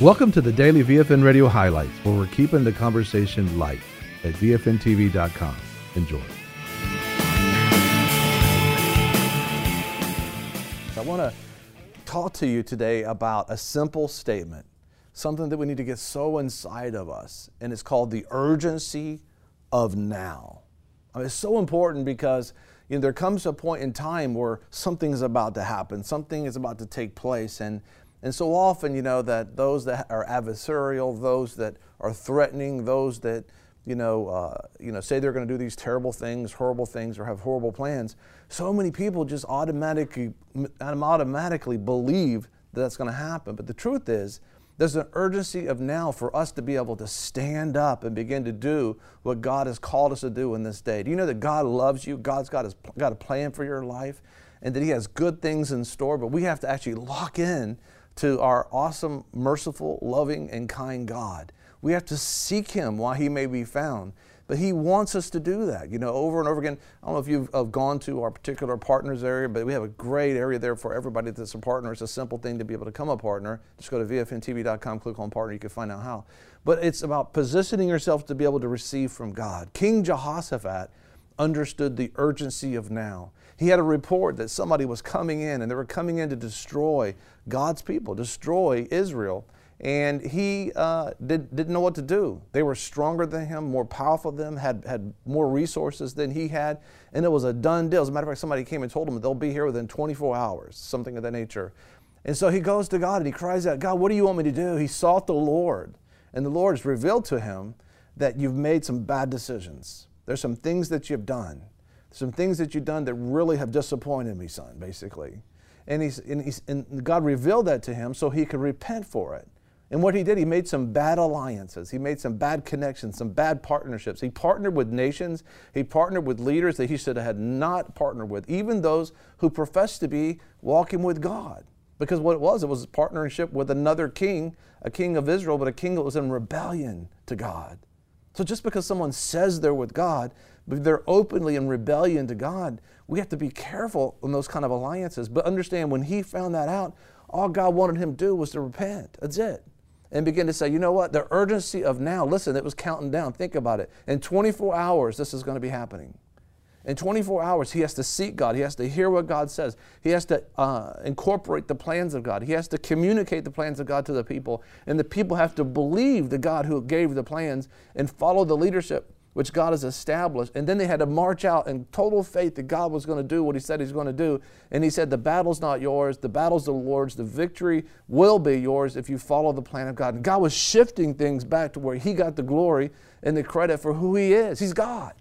Welcome to the daily VFN Radio highlights, where we're keeping the conversation light at VFNTV.com. Enjoy. I want to talk to you today about a simple statement, something that we need to get so inside of us, and it's called the urgency of now. I mean, it's so important because you know, there comes a point in time where something is about to happen, something is about to take place, and and so often, you know, that those that are adversarial, those that are threatening, those that you know, uh, you know, say they're going to do these terrible things, horrible things, or have horrible plans. So many people just automatically, automatically believe that that's going to happen. But the truth is, there's an urgency of now for us to be able to stand up and begin to do what God has called us to do in this day. Do you know that God loves you? God's got, his, got a plan for your life and that He has good things in store, but we have to actually lock in to our awesome, merciful, loving, and kind God. We have to seek Him while He may be found. But He wants us to do that, you know, over and over again. I don't know if you've uh, gone to our particular partners area, but we have a great area there for everybody that's a partner. It's a simple thing to be able to become a partner. Just go to vfntv.com, click on partner, you can find out how. But it's about positioning yourself to be able to receive from God. King Jehoshaphat understood the urgency of now. He had a report that somebody was coming in and they were coming in to destroy God's people, destroy Israel and he uh, did, didn't know what to do. They were stronger than him, more powerful than him, had, had more resources than he had, and it was a done deal. As a matter of fact, somebody came and told him they'll be here within 24 hours, something of that nature. And so he goes to God and he cries out, God, what do you want me to do? He sought the Lord, and the Lord has revealed to him that you've made some bad decisions. There's some things that you've done, some things that you've done that really have disappointed me, son, basically. And, he's, and, he's, and God revealed that to him so he could repent for it. And what he did, he made some bad alliances. He made some bad connections, some bad partnerships. He partnered with nations. He partnered with leaders that he should have not partnered with, even those who professed to be walking with God. Because what it was, it was a partnership with another king, a king of Israel, but a king that was in rebellion to God. So just because someone says they're with God, but they're openly in rebellion to God, we have to be careful in those kind of alliances. But understand when he found that out, all God wanted him to do was to repent. That's it and begin to say, you know what, the urgency of now, listen, it was counting down. Think about it. In 24 hours, this is going to be happening. In 24 hours, he has to seek God. He has to hear what God says. He has to uh, incorporate the plans of God. He has to communicate the plans of God to the people. And the people have to believe the God who gave the plans and follow the leadership which God has established. And then they had to march out in total faith that God was going to do what He said He's going to do. And He said, The battle's not yours, the battle's the Lord's. The victory will be yours if you follow the plan of God. And God was shifting things back to where He got the glory and the credit for who He is. He's God.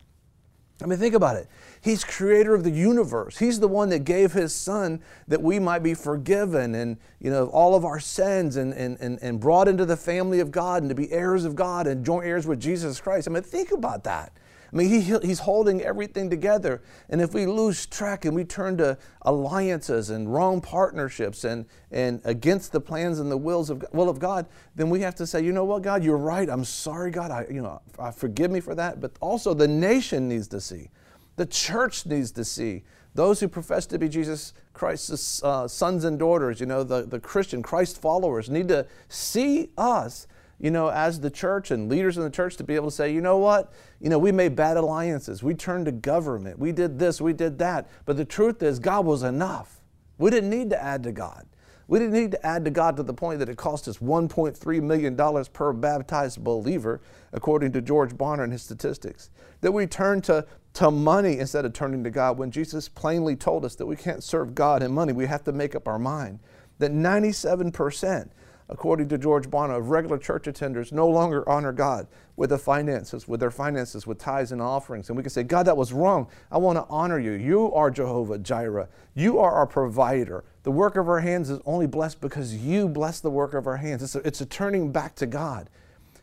I mean, think about it. He's creator of the universe. He's the one that gave his son that we might be forgiven and, you know, all of our sins and, and, and, and brought into the family of God and to be heirs of God and joint heirs with Jesus Christ. I mean, think about that. I mean, he, he's holding everything together. And if we lose track and we turn to alliances and wrong partnerships and, and against the plans and the wills of, will of God, then we have to say, you know what, God, you're right. I'm sorry, God. I, you know, I, forgive me for that. But also the nation needs to see. The church needs to see. Those who profess to be Jesus Christ's uh, sons and daughters, you know, the, the Christian Christ followers, need to see us you know, as the church and leaders in the church to be able to say, you know what, you know, we made bad alliances. We turned to government. We did this, we did that. But the truth is, God was enough. We didn't need to add to God. We didn't need to add to God to the point that it cost us $1.3 million per baptized believer, according to George Barna and his statistics. That we turned to, to money instead of turning to God when Jesus plainly told us that we can't serve God and money. We have to make up our mind. That 97% according to George Barna, of regular church attenders no longer honor God with the finances, with their finances, with tithes and offerings. And we can say, God, that was wrong. I want to honor you. You are Jehovah Jireh. You are our provider. The work of our hands is only blessed because you bless the work of our hands. It's a, it's a turning back to God.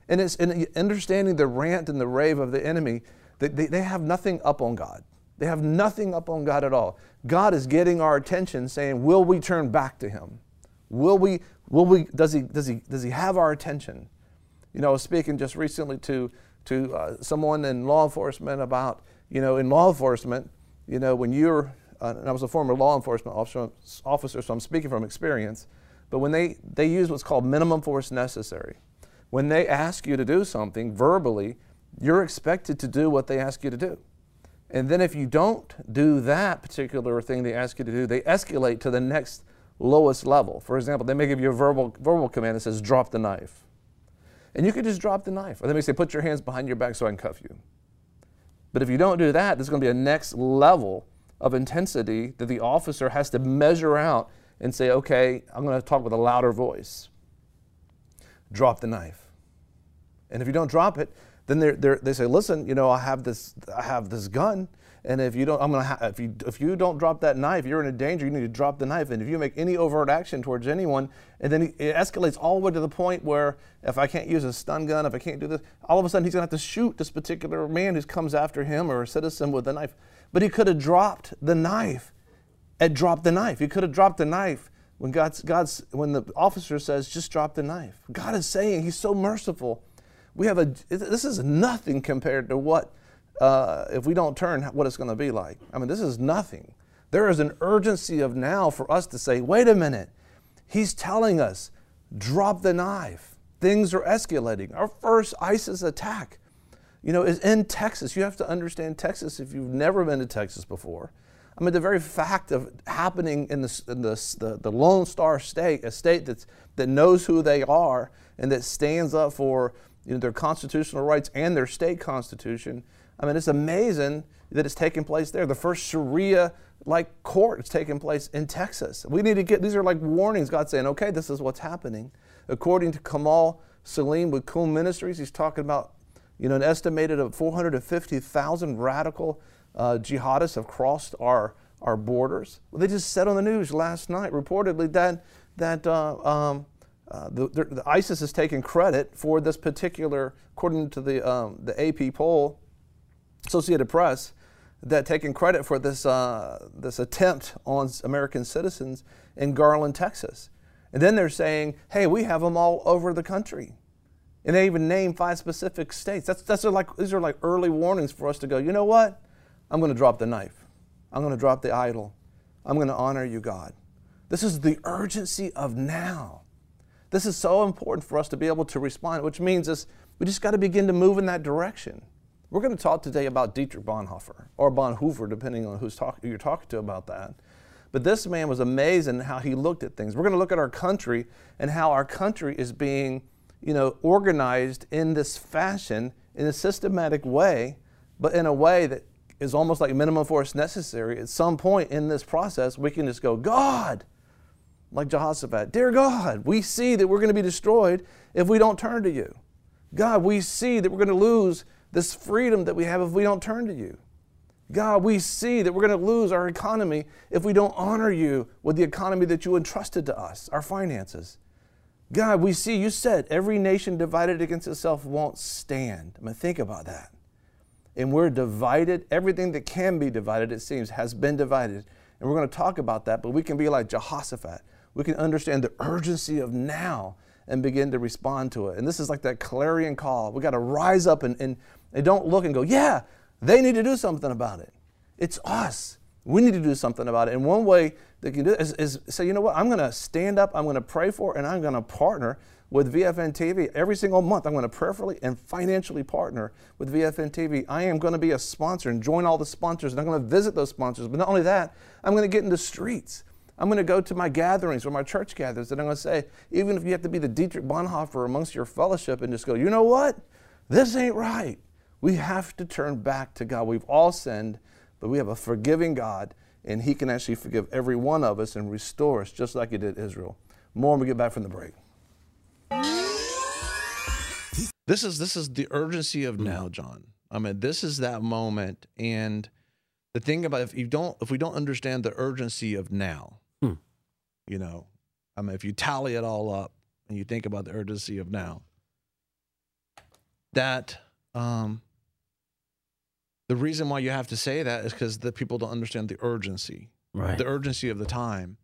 And it's in understanding the rant and the rave of the enemy, they, they, they have nothing up on God. They have nothing up on God at all. God is getting our attention saying, Will we turn back to Him? Will we, will we, does, he, does, he, does he have our attention? You know, I was speaking just recently to, to uh, someone in law enforcement about, you know, in law enforcement, you know, when you're, uh, and I was a former law enforcement officer, officer, so I'm speaking from experience, but when they, they use what's called minimum force necessary. When they ask you to do something verbally, you're expected to do what they ask you to do. And then if you don't do that particular thing they ask you to do, they escalate to the next lowest level. For example, they may give you a verbal, verbal command that says, drop the knife. And you could just drop the knife. Or they may say, put your hands behind your back so I can cuff you. But if you don't do that, there's going to be a next level of intensity that the officer has to measure out and say, okay, I'm going to talk with a louder voice. Drop the knife. And if you don't drop it, then they're, they're, they say, listen, you know, I have this, I have this gun, and if you don't, I'm gonna, if you, if you don't drop that knife, you're in a danger. You need to drop the knife. And if you make any overt action towards anyone, and then it escalates all the way to the point where if I can't use a stun gun, if I can't do this, all of a sudden he's gonna have to shoot this particular man who comes after him or a citizen with a knife. But he could have dropped the knife. And dropped the knife. He could have dropped the knife when God's, God's, when the officer says, just drop the knife. God is saying He's so merciful we have a, this is nothing compared to what, uh, if we don't turn, what it's going to be like. I mean, this is nothing. There is an urgency of now for us to say, wait a minute, he's telling us, drop the knife. Things are escalating. Our first ISIS attack, you know, is in Texas. You have to understand Texas if you've never been to Texas before. I mean, the very fact of happening in, the, in the, the, the Lone Star state, a state that's, that knows who they are and that stands up for you know, their constitutional rights and their state constitution. I mean, it's amazing that it's taking place there. The first Sharia like court is taking place in Texas. We need to get these are like warnings. God saying, okay, this is what's happening. According to Kamal Saleem with Koome Ministries, he's talking about you know an estimated of 450,000 radical uh, jihadists have crossed our our borders. Well, they just said on the news last night, reportedly that that uh, um, uh, the, the, ISIS has taken credit for this particular, according to the, um, the AP poll, Associated Press, that taking credit for this, uh, this attempt on American citizens in Garland, Texas. And then they're saying, hey, we have them all over the country. And they even name five specific states. That's, that's like, these are like early warnings for us to go, you know what? I'm going to drop the knife. I'm going to drop the idol. I'm going to honor you, God. This is the urgency of now. This is so important for us to be able to respond, which means is we just got to begin to move in that direction. We're going to talk today about Dietrich Bonhoeffer or Bonhoeffer, depending on who's talk, who you're talking to about that. But this man was amazing how he looked at things. We're going to look at our country and how our country is being, you know, organized in this fashion in a systematic way, but in a way that is almost like minimum force necessary. At some point in this process, we can just go, God, like Jehoshaphat, Dear God, we see that we're going to be destroyed if we don't turn to you. God, we see that we're going to lose this freedom that we have if we don't turn to you. God, we see that we're going to lose our economy if we don't honor you with the economy that you entrusted to us, our finances. God, we see you said every nation divided against itself won't stand. I mean, think about that. And we're divided. Everything that can be divided, it seems, has been divided. And we're going to talk about that, but we can be like Jehoshaphat we can understand the urgency of now and begin to respond to it. And this is like that clarion call. We got to rise up and, and, and don't look and go, yeah, they need to do something about it. It's us. We need to do something about it. And one way they can do it is, is say, you know what, I'm going to stand up, I'm going to pray for, and I'm going to partner with VFN TV. Every single month, I'm going to prayerfully and financially partner with VFN TV. I am going to be a sponsor and join all the sponsors, and I'm going to visit those sponsors. But not only that, I'm going to get in the streets. I'm going to go to my gatherings or my church gatherings and I'm going to say, even if you have to be the Dietrich Bonhoeffer amongst your fellowship and just go, you know what? This ain't right. We have to turn back to God. We've all sinned, but we have a forgiving God, and He can actually forgive every one of us and restore us just like He did Israel. More when we get back from the break. This is this is the urgency of now, John. I mean, this is that moment, and the thing about if you don't if we don't understand the urgency of now. You know, I mean, if you tally it all up and you think about the urgency of now, that um, the reason why you have to say that is because the people don't understand the urgency, right? The urgency of the time.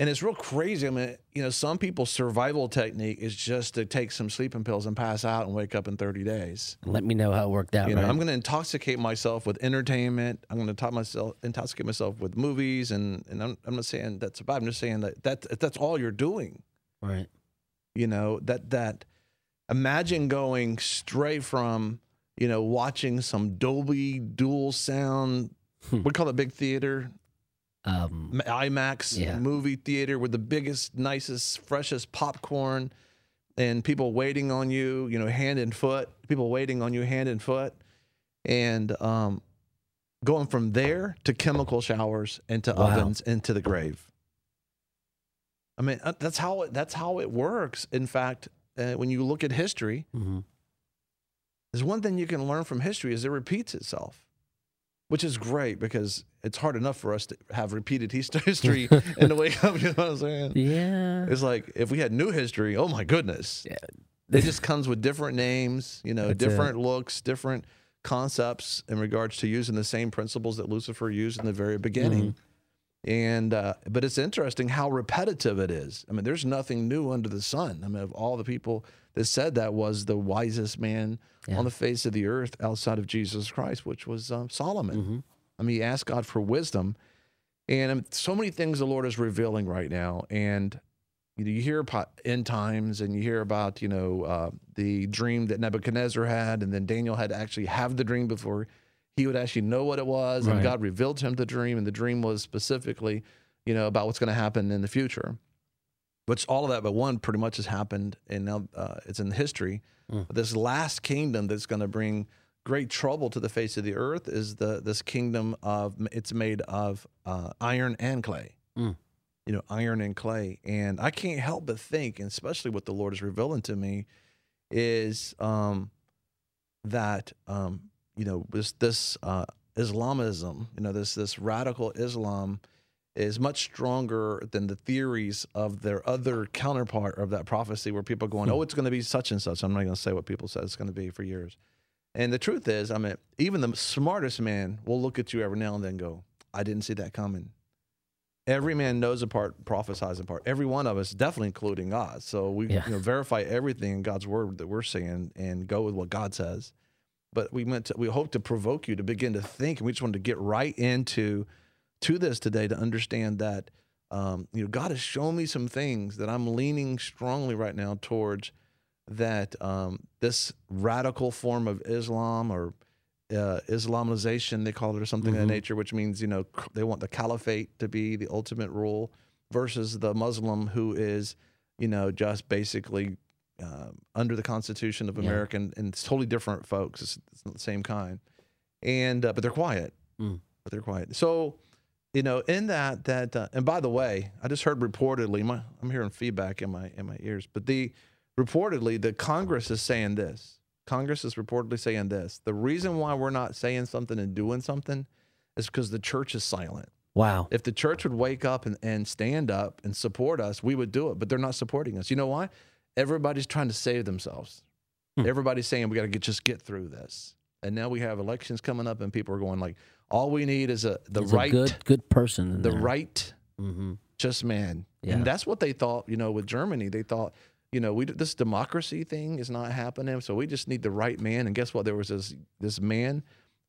And it's real crazy. I mean, you know, some people's survival technique is just to take some sleeping pills and pass out and wake up in 30 days. Let me know how it worked out. You know, right? I'm going to intoxicate myself with entertainment. I'm going to talk myself, intoxicate myself with movies, and and I'm, I'm not saying that's bad. I'm just saying that that that's all you're doing. right. You know that that. Imagine going straight from you know watching some Dolby Dual Sound. Hmm. we call it big theater, Um, IMAX Yeah. movie theater with the biggest, nicest, freshest popcorn and people waiting on you, you know, hand and foot, people waiting on you hand and foot. And um, going from there to chemical showers and to Wow. ovens and to the grave. I mean, uh, that's how it, that's how it works. In fact, uh, when you look at history, mhm. there's one thing you can learn from history is it repeats itself, which is great because it's hard enough for us to have repeated history and to wake up. You know what I'm saying? Yeah. It's like if we had new history, oh my goodness. Yeah. It just comes with different names, you know, That's different looks, different concepts in regards to using the same principles that Lucifer used in the very beginning. Mm-hmm. And uh, but it's interesting how repetitive it is. I mean, there's nothing new under the sun. I mean, of all the people that said that was the wisest man Yeah. on the face of the earth outside of Jesus Christ, which was um, Solomon. Mhm. I mean, he asked God for wisdom, and um, so many things the Lord is revealing right now. And you, know, you hear about end times, and you hear about you know uh, the dream that Nebuchadnezzar had, and then Daniel had to actually have the dream before he would actually know what it was, and God revealed to him the dream, and the dream was specifically, you know, about what's going to happen in the future. Which all of that, but one pretty much has happened, and now uh, it's in history. Mm. But this last kingdom that's going to bring great trouble to the face of the earth is the this kingdom of it's made of uh, iron and clay. Mm. You know, iron and clay, and I can't help but think, and especially what the Lord is revealing to me, is um, that um, you know this this uh, Islamism, you know this this radical Islam is much stronger than the theories of their other counterpart of that prophecy where people are going, Hmm. oh, it's going to be such and such. I'm not going to say what people said it's going to be for years. And the truth is, I mean, even the smartest man will look at you every now and then and go, I didn't see that coming. Every man knows a part, prophesies a part. Every one of us, definitely including God. So we Yeah. you know, verify everything in God's word that we're saying and go with what God says. But we meant to, we hope to provoke you to begin to think, and we just wanted to get right into to this today to understand that um, you know God has shown me some things that I'm leaning strongly right now towards that um, this radical form of Islam or uh, Islamization they call it or something of Mhm. that nature, which means you know they want the caliphate to be the ultimate rule versus the Muslim who is you know just basically uh, under the Constitution of Yeah. America and, and it's totally different folks. It's, it's not the same kind, and uh, but they're quiet. Mm. But they're quiet. So you know, in that that uh, and by the way, I just heard reportedly, my I'm hearing feedback in my in my ears, but the reportedly the Congress is saying this. Congress is reportedly saying this. The reason why we're not saying something and doing something is because the church is silent. Wow. If the church would wake up and, and stand up and support us, we would do it. But they're not supporting us. You know why? Everybody's trying to save themselves. Hmm. Everybody's saying we got to get just get through this. And now we have elections coming up, and people are going like, all we need is a the He's right, a good good person. the there. right Mm-hmm. just man. Yeah. And that's what they thought, you know, with Germany. They thought, you know, we this democracy thing is not happening, so we just need the right man. And guess what? There was this this man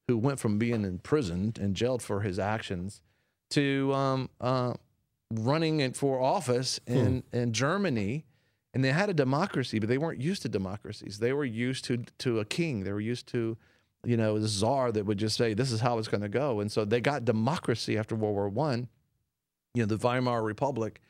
who went from being imprisoned and jailed for his actions to um, uh, running for office in in Germany. And they had a democracy, but they weren't used to democracies. They were used to to a king. They were used to, you know, the czar that would just say, "This is how it's going to go." And so they got democracy after World War One you know the Weimar Republic,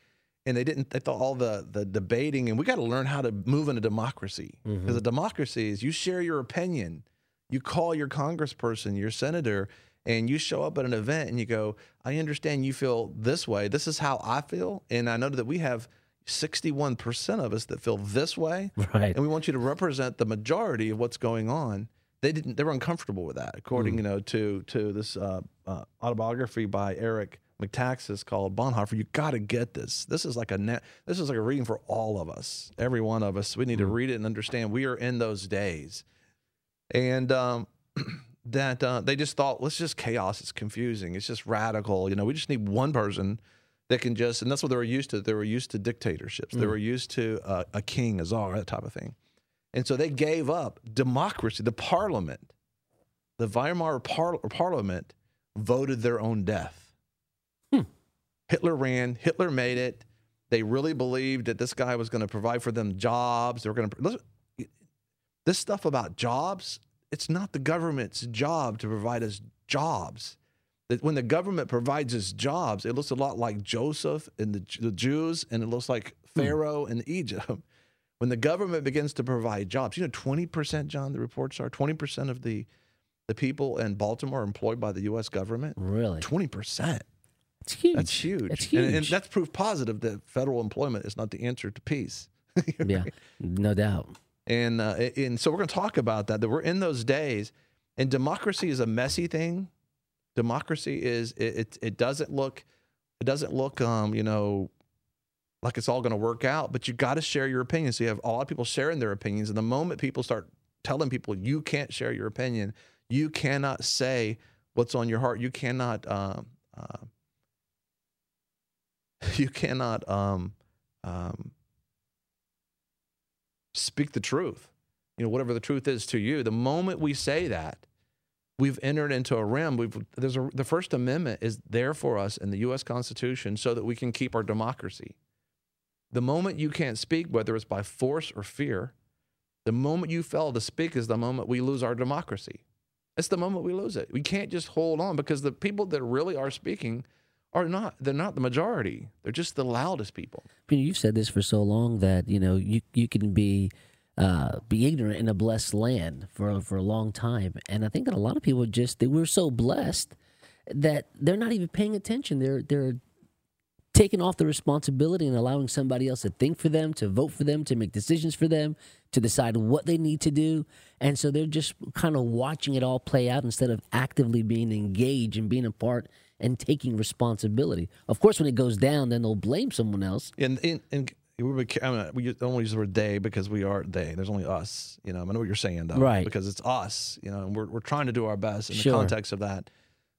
and they didn't. They thought all the the debating, and we got to learn how to move in a democracy mm-hmm. because a democracy is you share your opinion, you call your congressperson, your senator, and you show up at an event and you go, "I understand you feel this way. This is how I feel, and I know that we have." 61% of us that feel this way Right. and we want you to represent the majority of what's going on. They didn't. They were uncomfortable with that, according, you know, to to this uh, uh, autobiography by Eric Metaxas called Bonhoeffer. You got to get this. This is like a net. This is like a reading for all of us, every one of us. We need to read it and understand we are in those days, and um, that uh, they just thought, let's just chaos. It's confusing. It's just radical. You know, we just need one person that can just, and that's what they were used to. They were used to dictatorships. They were used to uh, a king, a czar, that type of thing. And so they gave up democracy. The parliament, the Weimar par- parliament, voted their own death. Hitler ran. Hitler made it. They really believed that this guy was going to provide for them jobs. They were going to. This stuff about jobs, it's not the government's job to provide us jobs. That when the government provides us jobs, it looks a lot like Joseph and the, the Jews, and it looks like Pharaoh and Egypt. When the government begins to provide jobs, you know, 20%, John, the reports are 20% of the, the people in Baltimore are employed by the U.S. government. Really? 20%. It's huge. That's huge. And- huge. And, that's proof positive that federal employment is not the answer to peace. yeah, no doubt. And uh, and so we're going to talk about that. That we're in those days, and democracy is a messy thing. Democracy is it it, it doesn't look it doesn't look um you know like it's all going to work out. But you got to share your opinion. So you have a lot of people sharing their opinions, and the moment people start telling people you can't share your opinion, you cannot say what's on your heart. You cannot um, uh, you cannot um, um, speak the truth. You know, whatever the truth is to you. The moment we say that, we've entered into a realm. We've there's a, the First Amendment is there for us in the U.S. Constitution so that we can keep our democracy. The moment you can't speak, whether it's by force or fear, the moment you fail to speak is the moment we lose our democracy. It's the moment we lose it. We can't just hold on because the people that really are speaking are not. They're not the majority. They're just the loudest people. You've said this for so long that you know you you can be uh, be ignorant in a blessed land for for a long time, and I think that a lot of people just they were so blessed that they're not even paying attention. They're they're taking off the responsibility and allowing somebody else to think for them, to vote for them, to make decisions for them, to decide what they need to do, and so they're just kind of watching it all play out instead of actively being engaged and being a part and taking responsibility. Of course, when it goes down, then they'll blame someone else. And and, and we I mean, we don't use the word they because we are they. There's only us. You know, I know what you're saying though, Right. Because it's us. You know, and we're we're trying to do our best in Sure. the context of that.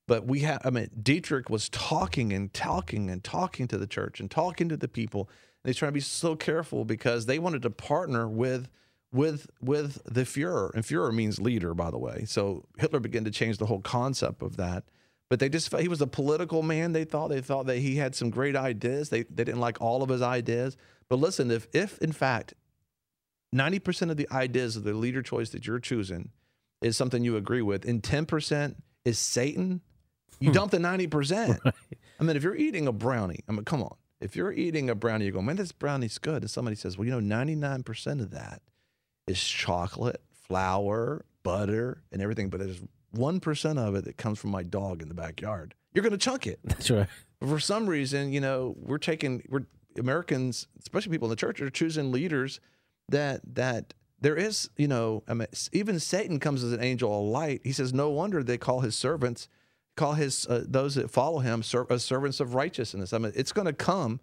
But we have. I mean, Dietrich was talking and talking and talking to the church and talking to the people. And he's trying to be so careful because they wanted to partner with with with the Fuhrer, and Fuhrer means leader, by the way. So Hitler began to change the whole concept of that. But they just felt he was a political man. They thought they thought that he had some great ideas. They they didn't like all of his ideas. But listen, if if in fact ninety percent of the ideas of the leader choice that you're choosing is something you agree with, and ten percent is Satan, you hmm. dump the ninety percent. I mean, if you're eating a brownie, I mean, come on. If you're eating a brownie, you go, man, this brownie's good. And somebody says, well, you know, ninety nine percent of that is chocolate, flour, butter, and everything. But there's one percent of it that comes from my dog in the backyard. You're going to chunk it. That's right. But for some reason, you know, we're taking we're Americans, especially people in the church, are choosing leaders that that there is, you know, I mean, even Satan comes as an angel of light. He says, no wonder they call his servants, call his uh, those that follow him, ser- uh, servants of righteousness. I mean, it's going to come.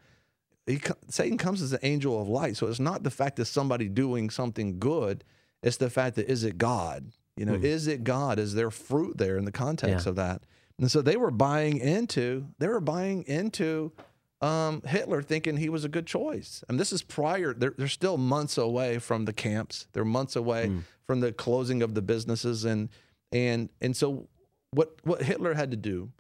He, Satan comes as an angel of light, so it's not the fact that somebody doing something good. It's the fact that is it God? You know, is it God? Is there fruit there in the context Yeah. of that? And so they were buying into they were buying into um, Hitler, thinking he was a good choice. And this is prior. They're, they're still months away from the camps. They're months away from the closing of the businesses, and and and so what what Hitler had to do,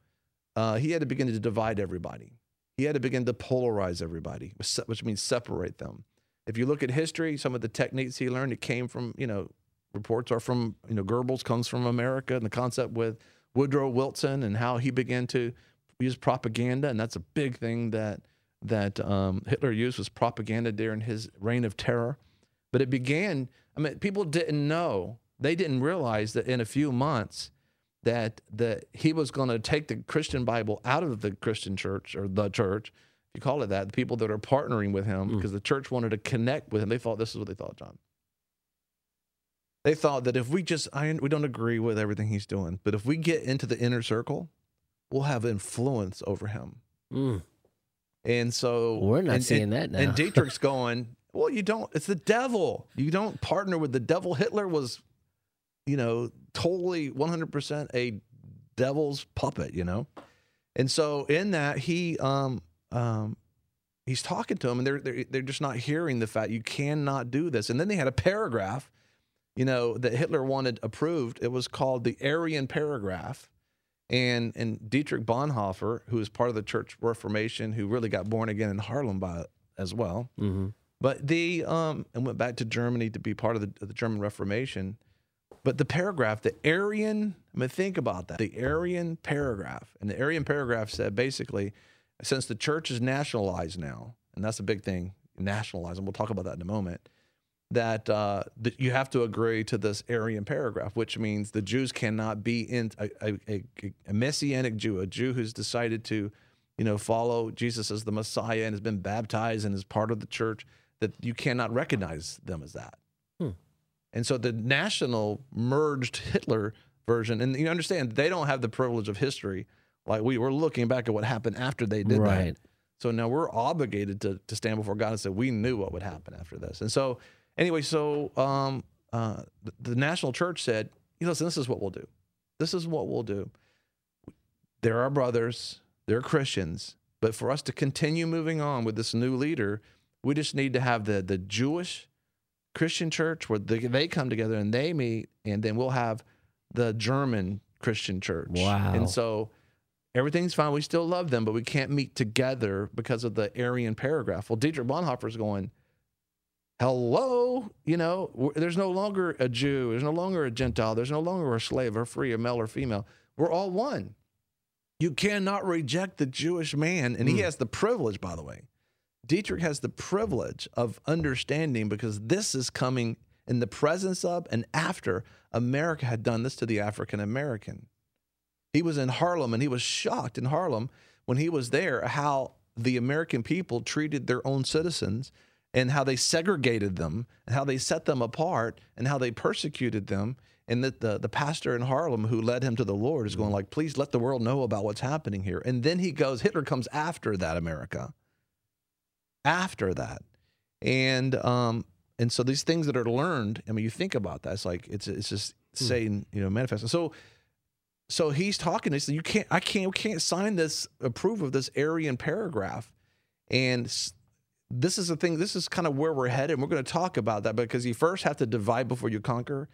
uh, he had to begin to divide everybody. He had to begin to polarize everybody, which means separate them. If you look at history, some of the techniques he learned, it came from you know reports are from you know Goebbels comes from America, and the concept with Woodrow Wilson and how he began to use propaganda, and that's a big thing that that um, Hitler used was propaganda during his reign of terror. But it began. I mean, people didn't know. They didn't realize that in a few months that that he was going to take the Christian Bible out of the Christian church or the church, if you call it that, the people that are partnering with him because the church wanted to connect with him. They thought this is what they thought, John. They thought that if we just, I, we don't agree with everything he's doing, but if we get into the inner circle, we'll have influence over him. Mm. And so We're not and- seeing and- that now. And Dietrich's going, well, you don't. It's the devil. You don't partner with the devil. Hitler was, you know, totally 100% a devil's puppet. You know, and so in that he um um, he's talking to them, and they're, they're they're just not hearing the fact you cannot do this. And then they had a paragraph, you know, that Hitler wanted approved. It was called the Aryan paragraph. And and Dietrich Bonhoeffer, who was part of the Church Reformation, who really got born again in Harlem by as well, Mm-hmm. but the um and went back to Germany to be part of the, of the German Reformation. But the paragraph, the Aryan, I mean, think about that. The Aryan paragraph, and the Aryan paragraph said basically, since the church is nationalized now, and that's a big thing, nationalized, and we'll talk about that in a moment. That, uh, that you have to agree to this Aryan paragraph, which means the Jews cannot be in a, a, a, a messianic Jew, a Jew who's decided to, you know, follow Jesus as the Messiah and has been baptized and is part of the church. That you cannot recognize them as that. And so the national merged Hitler version, and you understand they don't have the privilege of history like we were looking back at what happened after they did Right. that. So now we're obligated to, to stand before God and say we knew what would happen after this. And so anyway, so um, uh, the, the national church said, listen, this is what we'll do. This is what we'll do. They're our brothers. They're Christians. But for us to continue moving on with this new leader, we just need to have the the Jewish Christian church where they, they come together and they meet, and then we'll have the German Christian church. Wow. And so everything's fine. We still love them, but we can't meet together because of the Aryan paragraph. Well, Dietrich Bonhoeffer's going, hello, you know, there's no longer a Jew, there's no longer a Gentile, there's no longer a slave or free, a male or female. We're all one. You cannot reject the Jewish man. And he hmm. has the privilege, by the way. Dietrich has the privilege of understanding because this is coming in the presence of and after America had done this to the African American. He was in Harlem and he was shocked in Harlem when he was there how the American people treated their own citizens and how they segregated them and how they set them apart and how they persecuted them. And that the, the pastor in Harlem who led him to the Lord is going like, please let the world know about what's happening here. And then he goes, Hitler comes after that America. After that. And um, and so these things that are learned, I mean, you think about that. It's like it's it's just saying, you know, manifest So so he's talking. He said, "You can't. I can't. We can't sign this. Approve of this Aryan paragraph." And this is the thing. This is kind of where we're headed. We're going to talk about that because you first have to divide before you conquer.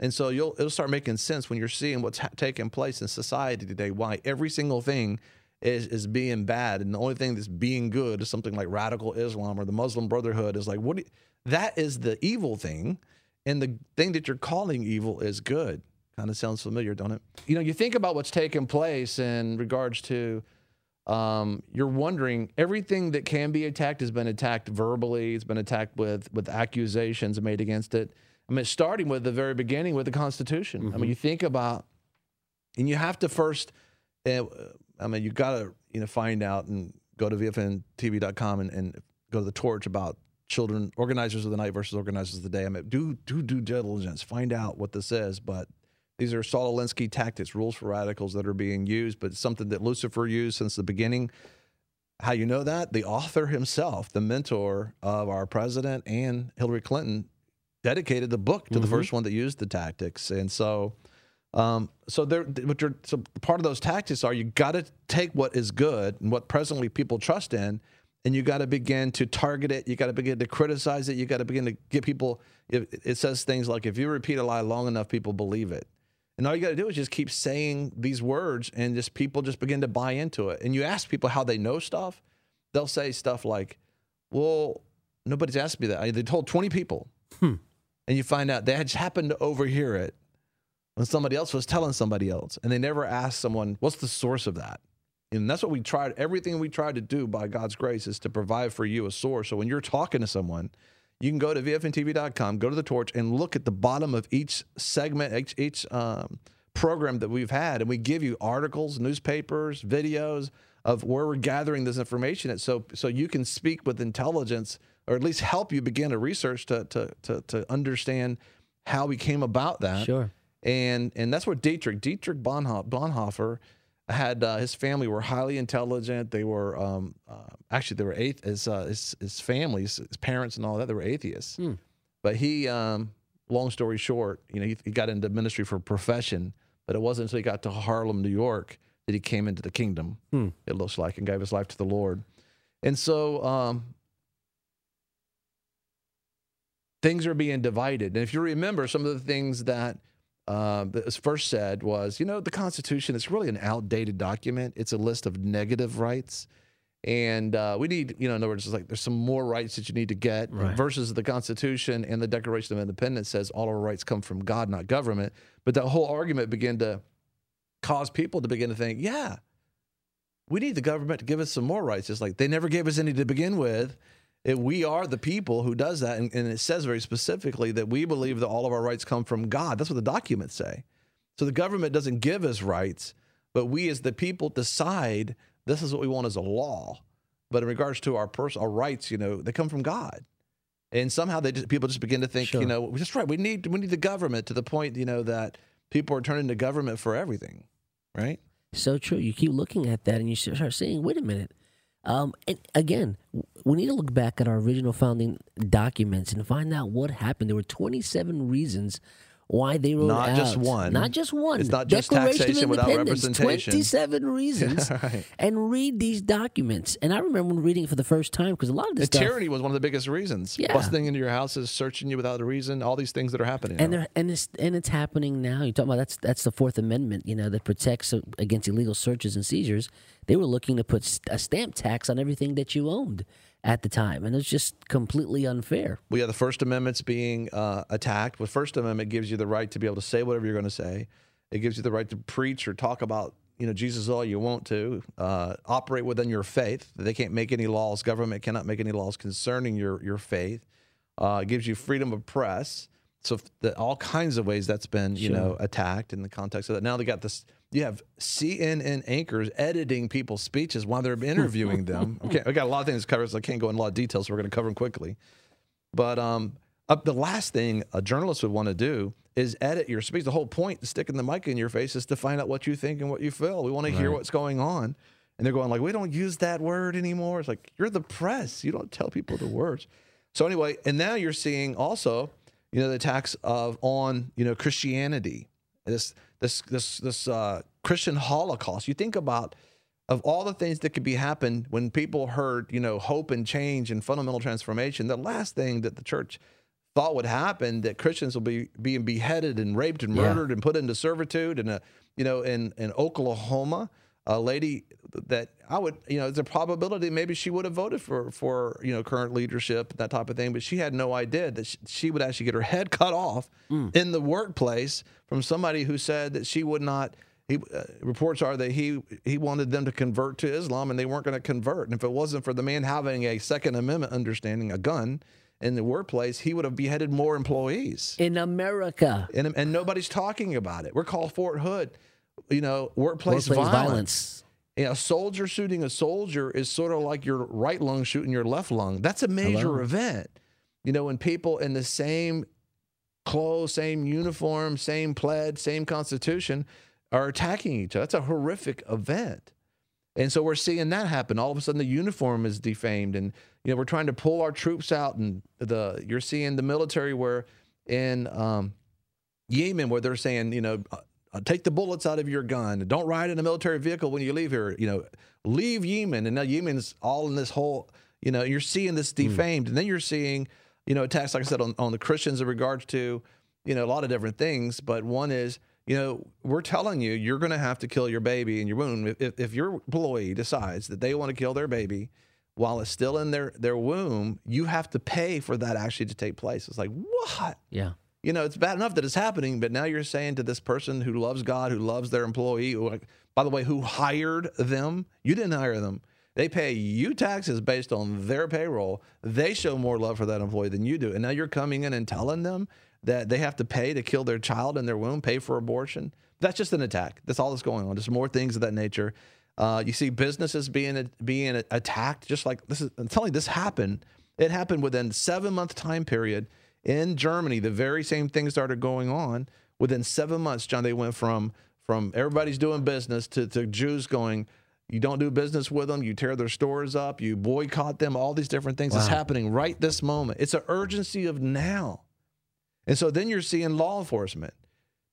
And so you'll it'll start making sense when you're seeing what's ha- taking place in society today. Why every single thing is is being bad, and the only thing that's being good is something like radical Islam or the Muslim Brotherhood. Is like what you- that is the evil thing, and the thing that you're calling evil is good. Kind of sounds familiar, don't it? You know, you think about what's taken place in regards to. Um, you're wondering everything that can be attacked has been attacked verbally. It's been attacked with with accusations made against it. I mean, starting with the very beginning with the Constitution. I mean, you think about, and you have to first. Uh, I mean, you got to you know find out and go to vfntv.com and, and go to the torch about children organizers of the night versus organizers of the day. I mean, do do due diligence, find out what this is. But these are Saul Alinsky tactics, rules for radicals that are being used, but something that Lucifer used since the beginning. How you know that? The author himself, the mentor of our president and Hillary Clinton, dedicated the book to the first one that used the tactics. And so, um, so there, what you're, so part of those tactics are you got to take what is good and what presently people trust in, and you got to begin to target it. You got to begin to criticize it. You got to begin to get people. It, it says things like, if you repeat a lie long enough, people believe it. And all you got to do is just keep saying these words, and just people just begin to buy into it. And you ask people how they know stuff, they'll say stuff like, "Well, nobody's asked me that. I- They told twenty people." Hmm. and you find out they had just happened to overhear it when somebody else was telling somebody else, and they never asked someone, "What's the source of that?" And that's what we tried. Everything we tried to do by God's grace is to provide for you a source. So when you're talking to someone, you can go to vfntv.com, go to the torch, and look at the bottom of each segment, each, each um, program that we've had, and we give you articles, newspapers, videos of where we're gathering this information. At, so so you can speak with intelligence, or at least help you begin a research to to to, to understand how we came about that Sure. and and that's what Dietrich Dietrich Bonhoeffer, Bonhoeffer had. Uh, his family were highly intelligent. They were um, uh, actually they were athe- his, uh, his his families, his parents, and all that. They were atheists. But he, um, long story short, you know, he, he got into ministry for profession. But it wasn't until he got to Harlem, New York, that he came into the kingdom. It looks like and gave his life to the Lord. And so um, things are being divided. And if you remember, some of the things that uh, that was first said was, you know, the Constitution is really an outdated document. It's a list of negative rights. And uh, we need, you know, in other words, it's like there's some more rights that you need to get Right. versus the Constitution and the Declaration of Independence says all our rights come from God, not government. But that whole argument began to cause people to begin to think, yeah, we need the government to give us some more rights. It's like they never gave us any to begin with. It, we are the people who does that, and, and it says very specifically that we believe that all of our rights come from God. That's what the documents say. So the government doesn't give us rights, but we as the people decide this is what we want as a law. But in regards to our personal rights, you know, they come from God. And somehow they just people just begin to think, Sure. you know, that's right. We need we need the government to the point, you know, that people are turning to government for everything, right? So true. You keep looking at that and you start saying, wait a minute. Um, and again, we need to look back at our original founding documents and find out what happened. There were 27 reasons why they wrote Not out. just one. Not just one. It's not just Declaration of without representation. 27 reasons. Right. And read these documents. And I remember when reading it for the first time because a lot of this stuff. tyranny was one of the biggest reasons. Yeah. Busting into your houses, searching you without a reason, all these things that are happening. and they're, and it's and it's happening now. You talk about that's that's the Fourth Amendment, you know, that protects against illegal searches and seizures. They were looking to put a stamp tax on everything that you owned at the time, and it's just completely unfair. we have the First Amendment's being uh, attacked. The First Amendment gives you the right to be able to say whatever you're going to say. It gives you the right to preach or talk about you know Jesus all you want to. Uh, operate within your faith. They can't make any laws. Government cannot make any laws concerning your your faith. Uh, it gives you freedom of press. So the, all kinds of ways that's been you know attacked in the context of that. Now they got this. You have CNN anchors editing people's speeches while they're interviewing them. Okay, we got a lot of things to cover, so I can't go in a lot of details. So we're going to cover them quickly. But um, uh, the last thing a journalist would want to do is edit your speech. The whole point, of sticking the mic in your face, is to find out what you think and what you feel. We want to hear what's going on. And they're going like, we don't use that word anymore. It's like you're the press. You don't tell people the words. So anyway, and now you're seeing also, you know, the attacks of on you know Christianity, this this this this uh, Christian Holocaust. You think about of all the things that could be happened when people heard, you know, hope and change and fundamental transformation, the last thing that the church thought would happen that Christians will be being beheaded and raped and Yeah. murdered and put into servitude. And a, you know, in in Oklahoma, a lady that I would, you know, there's a probability maybe she would have voted for for you know current leadership that type of thing, but she had no idea that she, she would actually get her head cut off in the workplace from somebody who said that she would not. He, uh, reports are that he he wanted them to convert to Islam and they weren't going to convert. And if it wasn't for the man having a Second Amendment understanding, a gun in the workplace, he would have beheaded more employees. In America, And, and nobody's talking about it. We're called Fort Hood, you know, workplace, workplace violence. violence. You know, a soldier shooting a soldier is sort of like your right lung shooting your left lung. That's a major Hello. event. You know, when people in the same clothes, same uniform, same plaid, same constitution are attacking each other. That's a horrific event. And so we're seeing that happen. All of a sudden, the uniform is defamed, and you know we're trying to pull our troops out. And the you're seeing the military where in um, Yemen where they're saying, you know, uh, take the bullets out of your gun. Don't ride in a military vehicle when you leave here. You know, leave Yemen. And now Yemen's all in this whole. You know, you're seeing this defamed, and then you're seeing, you know, attacks like I said on, on the Christians in regards to, you know, a lot of different things. But one is, you know, we're telling you you're going to have to kill your baby in your womb if, if, if your employee decides that they want to kill their baby while it's still in their their womb. You have to pay for that actually to take place. It's like what? Yeah. You know, it's bad enough that it's happening, but now you're saying to this person who loves God, who loves their employee, who, by the way, who hired them, you didn't hire them. They pay you taxes based on their payroll. They show more love for that employee than you do. And now you're coming in and telling them that they have to pay to kill their child in their womb, pay for abortion. That's just an attack. That's all that's going on. There's more things of that nature. Uh, you see businesses being being attacked, just like this is. I'm telling you, this happened. It happened within seven month time period in Germany. The very same thing started going on within seven months. John, they went from from everybody's doing business to, to Jews going, you don't do business with them, you tear their stores up, you boycott them, all these different things. It's Wow. happening right this moment. It's an urgency of now. And so then you're seeing law enforcement.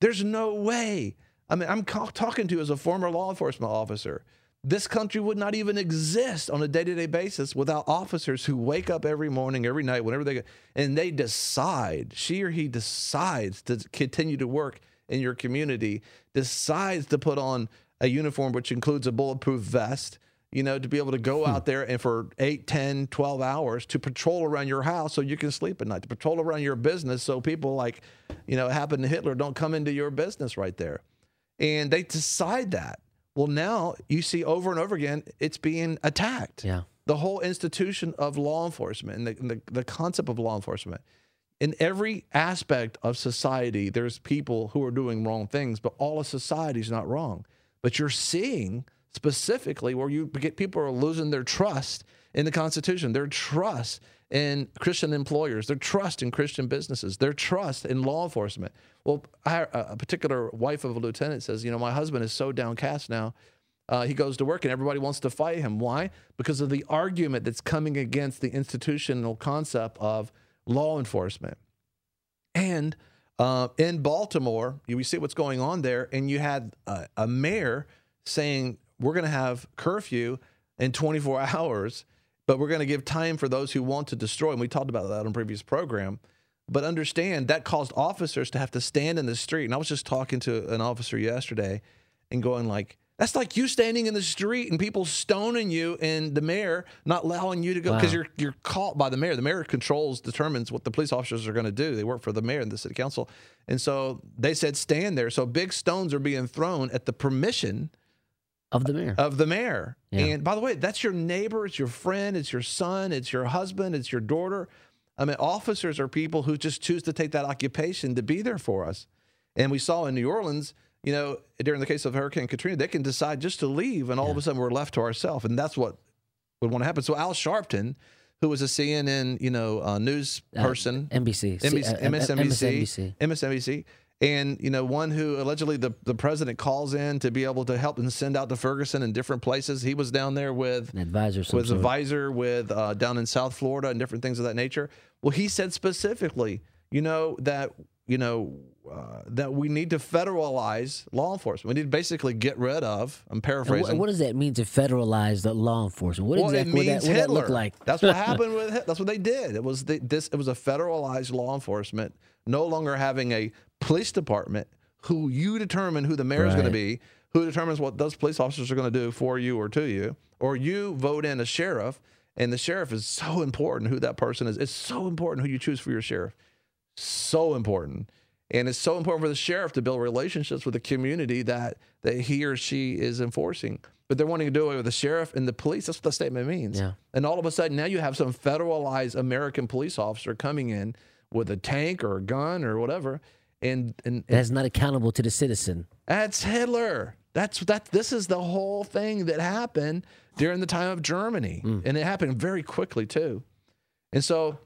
There's no way. I mean, I'm talking to you as a former law enforcement officer. This country would not even exist on a day-to-day basis without officers who wake up every morning, every night, whenever they go, and they decide, she or he decides to continue to work in your community, decides to put on a uniform which includes a bulletproof vest, you know, to be able to go hmm. out there and for 8, 10, 12 hours to patrol around your house so you can sleep at night, to patrol around your business so people like, you know, happened to Hitler don't come into your business right there. And they decide that. Well, now you see over and over again, it's being attacked. Yeah. The whole institution of law enforcement and the, and the, the concept of law enforcement. In every aspect of society, there's people who are doing wrong things, but all of society is not wrong. But you're seeing specifically where you get people are losing their trust in the Constitution, their trust in Christian employers, their trust in Christian businesses, their trust in law enforcement. Well, a particular wife of a lieutenant says, you know, my husband is so downcast now. Uh, he goes to work and everybody wants to fight him. Why? Because of the argument that's coming against the institutional concept of law enforcement. And uh, in Baltimore, you see what's going on there, and you had a, a mayor saying, We're going to have curfew in 24 hours but we're going to give time for those who want to destroy. And we talked about that on a previous program. But understand that caused officers to have to stand in the street. And I was just talking to an officer yesterday and going like, that's like you standing in the street and people stoning you and the mayor not allowing you to go because Wow. you're you're caught by the mayor. The mayor controls, determines what the police officers are going to do. They work for the mayor and the city council. And so they said stand there. So big stones are being thrown at the permission Of the mayor. of the mayor. Yeah. And by the way, that's your neighbor, it's your friend, it's your son, it's your husband, it's your daughter. I mean, officers are people who just choose to take that occupation to be there for us. And we saw in New Orleans, you know, during the case of Hurricane Katrina, they can decide just to leave, and all of a sudden we're left to ourselves, and that's what would want to happen. So Al Sharpton, who was a CNN, you know, uh, news Uh, person, NBC. NBC, uh, uh, MSNBC, MSNBC. MSNBC, and you know one who allegedly the, the president calls in to be able to help and send out to Ferguson in different places. He was down there with An advisor. with sort. advisor with uh, down in South Florida and different things of that nature. Well, he said specifically, you know that you know uh, that we need to federalize law enforcement. We need to basically get rid of. I'm paraphrasing. what, what does that mean to federalize the law enforcement? What Well, exactly it would that, means would that Hitler. look like? That's what happened with that's what they did. It was the, this. It was a federalized law enforcement, no longer having a police department who you determine who the mayor is going to be, who determines what those police officers are going to do for you or to you, or you vote in a sheriff, and the sheriff is so important who that person is. It's so important who you choose for your sheriff. So important. And it's so important for the sheriff to build relationships with the community that that he or she is enforcing. But they're wanting to do it with the sheriff and the police. That's what the statement means. Yeah. And all of a sudden now you have some federalized American police officer coming in with a tank or a gun or whatever. And and, and That's not accountable to the citizen. that's Hitler. That's that. This is the whole thing that happened during the time of Germany, and it happened very quickly too. And so,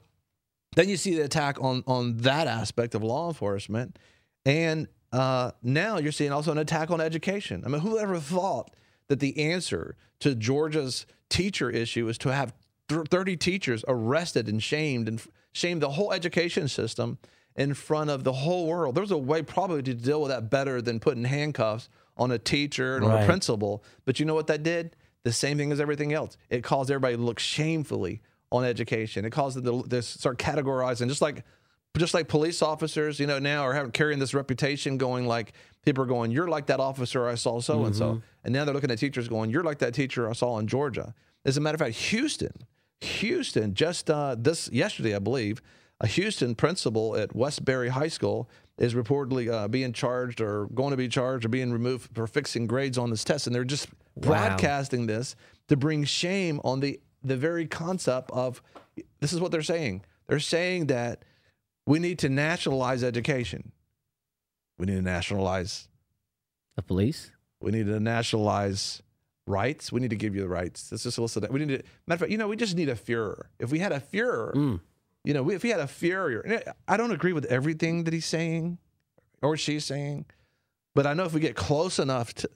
then you see the attack on on that aspect of law enforcement, and uh, now you're seeing also an attack on education. I mean, who ever thought that the answer to Georgia's teacher issue is to have 30 teachers arrested and shamed and shamed the whole education system in front of the whole world? There's a way probably to deal with that better than putting handcuffs on a teacher and on a principal. But you know what that did? The same thing as everything else. It caused everybody to look shamefully on education. It caused them to, to start categorizing, just like just like police officers, you know, now are having carrying this reputation, going like people are going, "You're like that officer I saw so and so," and now they're looking at teachers going, "You're like that teacher I saw in Georgia." As a matter of fact, Houston, Houston, just uh, this yesterday, I believe, a Houston principal at Westbury High School is reportedly uh, being charged or going to be charged or being removed for fixing grades on this test, and they're just broadcasting this to bring shame on the the very concept of this is what they're saying. They're saying that we need to nationalize education. We need to nationalize. The police? We need to nationalize rights. We need to give you the rights. Let's just listen. That. We need to. Matter of fact, you know, we just need a Führer. If we had a Führer, Mm. You know, if he had a Führer, and I don't agree with everything that he's saying or she's saying, but I know if we get close enough to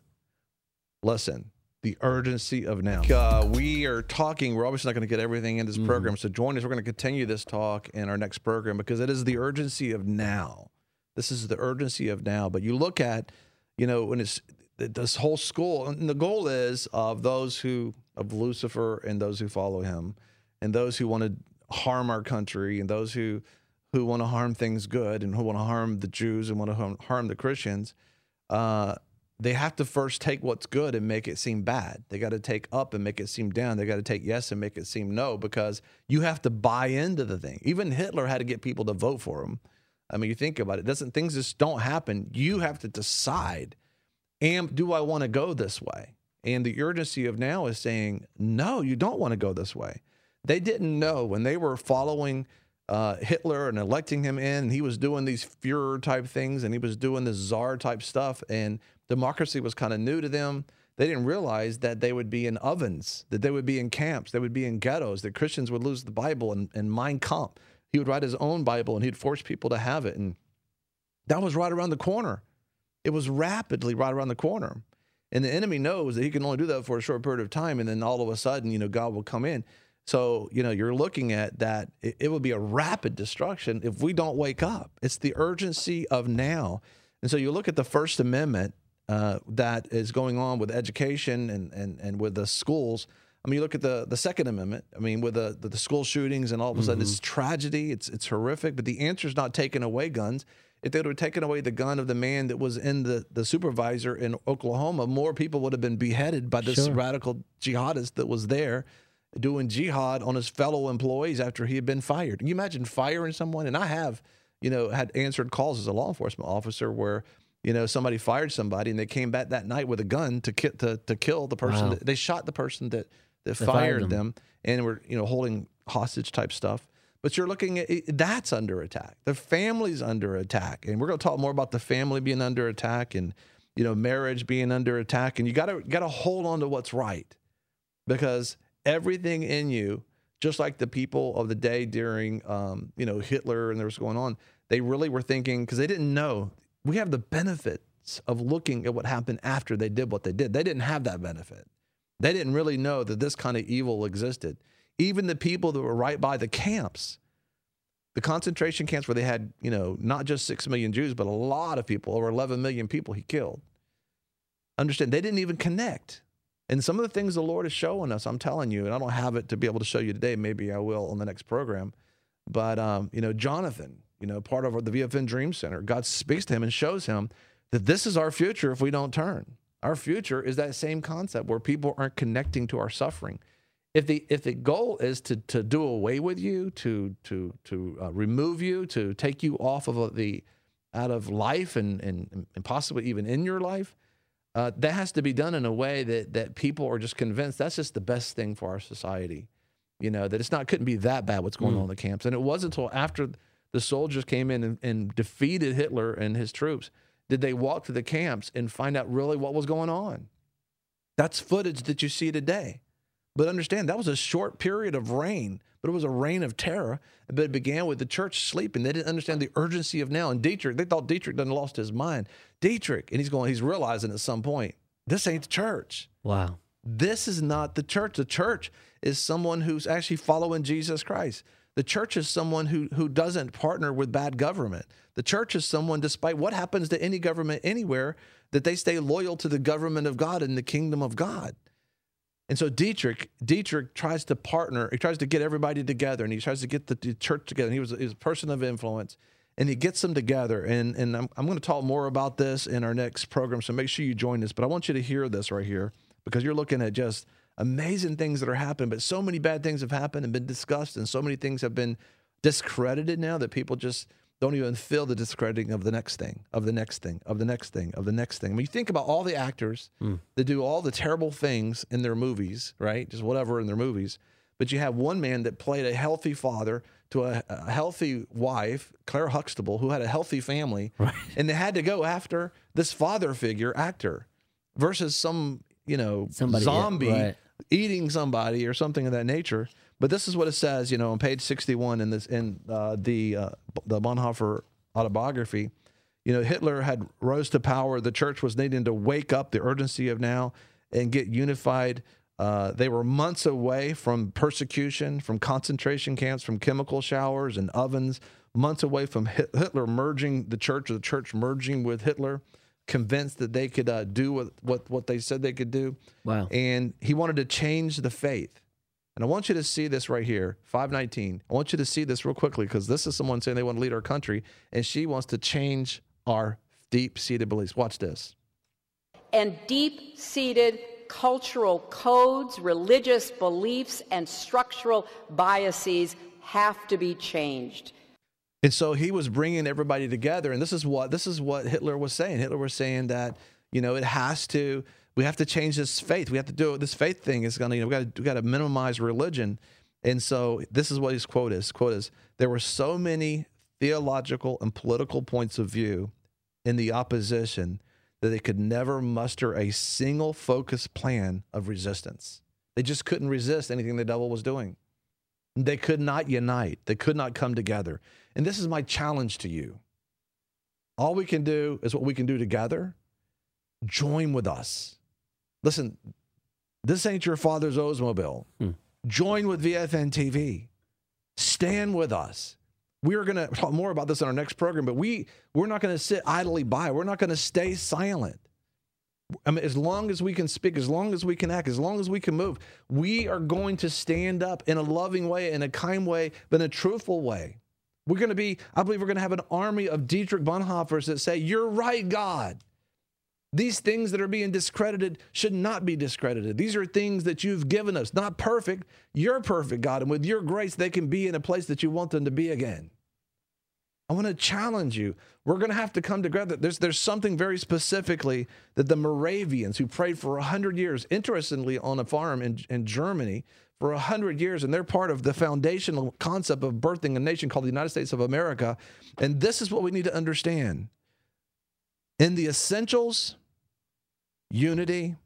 listen, the urgency of now. Uh, we are talking. We're obviously not going to get everything in this program, so join us. We're going to continue this talk in our next program because it is the urgency of now. This is the urgency of now. But you look at, you know, when it's this whole school, and the goal is of those who of Lucifer and those who follow him, and those who want to harm our country, and those who who want to harm things good, and who want to harm the Jews and want to harm, the Christians. Uh, they have to first take what's good and make it seem bad. They got to take up and make it seem down. They got to take yes and make it seem no because you have to buy into the thing. Even Hitler had to get people to vote for him. I mean, you think about it. Doesn't things just don't happen? You have to decide. Am do I want to go this way? And the urgency of now is saying, no, you don't want to go this way. They didn't know when they were following uh, Hitler and electing him in, and he was doing these Fuhrer type things and he was doing this czar type stuff. And democracy was kind of new to them. They didn't realize that they would be in ovens, that they would be in camps, they would be in ghettos, that Christians would lose the Bible and, and Mein Kampf. He would write his own Bible and he'd force people to have it. And that was right around the corner. It was rapidly right around the corner. And the enemy knows that he can only do that for a short period of time. And then all of a sudden, you know, God will come in. So, you know, you're looking at that. It, it will be a rapid destruction if we don't wake up. It's the urgency of now. And so you look at the First Amendment uh, that is going on with education and, and, and with the schools. I mean, you look at the, the Second Amendment. I mean, with the, the, the school shootings and all of a sudden mm-hmm. it's tragedy, it's, it's horrific, but the answer is not taking away guns. If they would have taken away the gun of the man that was in the, the supervisor in Oklahoma, more people would have been beheaded by this sure. radical jihadist that was there doing jihad on his fellow employees after he had been fired. Can you imagine firing someone? And I have, you know, had answered calls as a law enforcement officer where – you know, somebody fired somebody and they came back that night with a gun to ki- to, to kill the person. Wow. That, they shot the person that that fired, fired them. them. and were you know holding hostage type stuff. But you're looking at that's under attack. The family's under attack, and we're going to talk more about the family being under attack and you know marriage being under attack. And you got to got to hold on to what's right because everything in you, just like the people of the day during um, you know Hitler and there was going on, they really were thinking because they didn't know we have the benefits of looking at what happened after they did what they did. They didn't have that benefit. They didn't really know that this kind of evil existed. Even the people that were right by the camps, the concentration camps where they had, you know, not just 6 million Jews, but a lot of people, over 11 million people he killed. Understand, they didn't even connect. And some of the things the Lord is showing us, I'm telling you, and I don't have it to be able to show you today. Maybe I will on the next program. But, um, you know, Jonathan, you know, part of the VFN Dream Center. God speaks to him and shows him that this is our future if we don't turn. Our future is that same concept where people aren't connecting to our suffering. If the if the goal is to to do away with you, to to to uh, remove you, to take you off of the out of life and and, and possibly even in your life, uh, that has to be done in a way that that people are just convinced that's just the best thing for our society. You know that it's not couldn't be that bad what's going mm. on in the camps, and it wasn't until after the soldiers came in and, and defeated Hitler and his troops, did they walk to the camps and find out really what was going on? That's footage that you see today. But understand, that was a short period of reign, but it was a reign of terror. But it began with the church sleeping. They didn't understand the urgency of now. And Dietrich, they thought Dietrich done lost his mind. Dietrich, and he's going, he's realizing at some point, this ain't the church. Wow. This is not the church. The church is someone who's actually following Jesus Christ. The church is someone who, who doesn't partner with bad government. The church is someone, despite what happens to any government anywhere, that they stay loyal to the government of God and the kingdom of God. And so Dietrich, Dietrich tries to partner, he tries to get everybody together and he tries to get the, the church together. And he was, he was a person of influence and he gets them together. And, and I'm, I'm going to talk more about this in our next program. So make sure you join us. But I want you to hear this right here because you're looking at just amazing things that are happening, but so many bad things have happened and been discussed, and so many things have been discredited now that people just don't even feel the discrediting of the next thing, of the next thing, of the next thing, of the next thing. I mean, you think about all the actors mm. that do all the terrible things in their movies, right? Just whatever in their movies. But you have one man that played a healthy father to a, a healthy wife, Claire Huxtable, who had a healthy family, right. and they had to go after this father figure actor versus some, you know, Somebody, zombie yeah, right eating somebody or something of that nature. But this is what it says, you know, on page 61 in this in uh, the uh, the Bonhoeffer autobiography. You know, Hitler had rose to power. The church was needing to wake up the urgency of now and get unified. Uh, they were months away from persecution, from concentration camps, from chemical showers and ovens. Months away from Hitler merging the church, or the church merging with Hitler. convinced that they could uh, do what, what what they said they could do. Wow. And he wanted to change the faith. And I want you to see this right here, 519. I want you to see this real quickly because this is someone saying they want to lead our country, and she wants to change our deep seated beliefs. Watch this. And deep seated cultural codes, religious beliefs, and structural biases have to be changed. And so he was bringing everybody together, and this is what this is what Hitler was saying. Hitler was saying that you know it has to we have to change this faith. We have to do it. This faith thing is going to, you know, we got to, we got to minimize religion. And so this is what his quote is. Quote is, there were so many theological and political points of view in the opposition that they could never muster a single focused plan of resistance. They just couldn't resist anything the devil was doing. They could not unite. They could not come together. And this is my challenge to you. All we can do is what we can do together. Join with us. Listen, this ain't your father's Oldsmobile. Hmm. Join with VFN TV. Stand with us. We are going to talk more about this in our next program, but we we're not going to sit idly by. We're not going to stay silent. I mean, as long as we can speak, as long as we can act, as long as we can move, we are going to stand up in a loving way, in a kind way, but in a truthful way. We're going to be, I believe we're going to have an army of Dietrich Bonhoeffers that say, You're right, God. These things that are being discredited should not be discredited. These are things that you've given us, not perfect. You're perfect, God. And with your grace, they can be in a place that you want them to be again. I want to challenge you. We're going to have to come together. There's, there's something very specifically that the Moravians, who prayed for 100 years, interestingly, on a farm in, in Germany for 100 years, and they're part of the foundational concept of birthing a nation called the United States of America. And this is what we need to understand in the essentials, unity.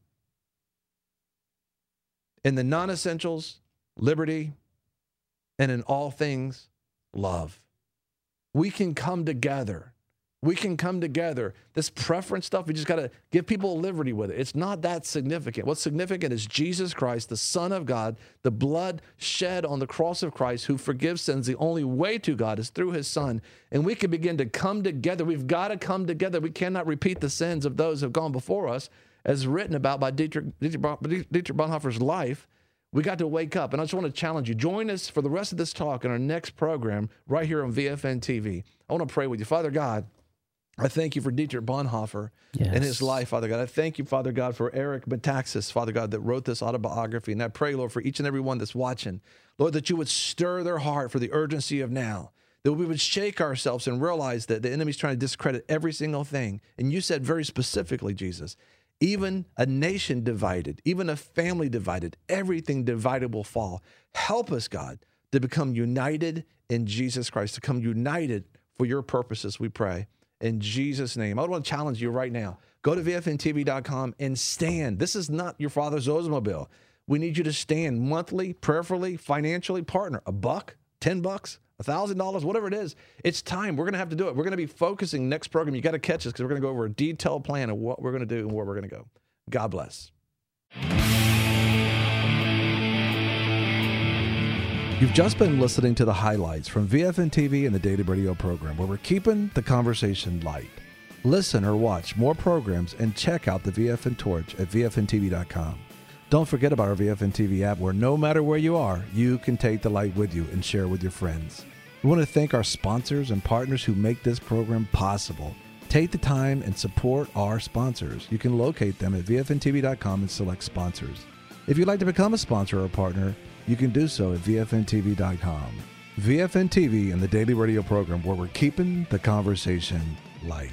In the non essentials, liberty. And in all things, love. We can come together we can come together. This preference stuff, we just got to give people liberty with it. It's not that significant. What's significant is Jesus Christ, the Son of God, the blood shed on the cross of Christ, who forgives sins. The only way to God is through his Son. And we can begin to come together. We've got to come together. We cannot repeat the sins of those who have gone before us, as written about by Dietrich, Dietrich Bonhoeffer's life. We got to wake up. And I just want to challenge you. Join us for the rest of this talk in our next program right here on VFN TV. I want to pray with you. Father God, I thank you for Dietrich Bonhoeffer yes. and his life, Father God. I thank you, Father God, for Eric Metaxas, Father God, that wrote this autobiography. And I pray, Lord, for each and every one that's watching, Lord, that you would stir their heart for the urgency of now, that we would shake ourselves and realize that the enemy's trying to discredit every single thing. And you said very specifically, Jesus, even a nation divided, even a family divided, everything divided will fall. Help us, God, to become united in Jesus Christ, to come united for your purposes, we pray in Jesus' name. I want to challenge you right now. Go to VFNTV.com and stand. This is not your father's Oldsmobile. We need you to stand monthly, prayerfully, financially, partner. A buck, 10 bucks, a thousand dollars, whatever it is. It's time. We're going to have to do it. We're going to be focusing next program. You got to catch us because we're going to go over a detailed plan of what we're going to do and where we're going to go. God bless. You've just been listening to the highlights from VFN TV and the Daily Radio program, where we're keeping the conversation light. Listen or watch more programs and check out the VFN Torch at VFNTV.com. Don't forget about our VFN TV app, where no matter where you are, you can take the light with you and share with your friends. We want to thank our sponsors and partners who make this program possible. Take the time and support our sponsors. You can locate them at VFNTV.com and select sponsors. If you'd like to become a sponsor or partner, you can do so at VFNTV.com. VFN TV and the daily radio program where we're keeping the conversation light.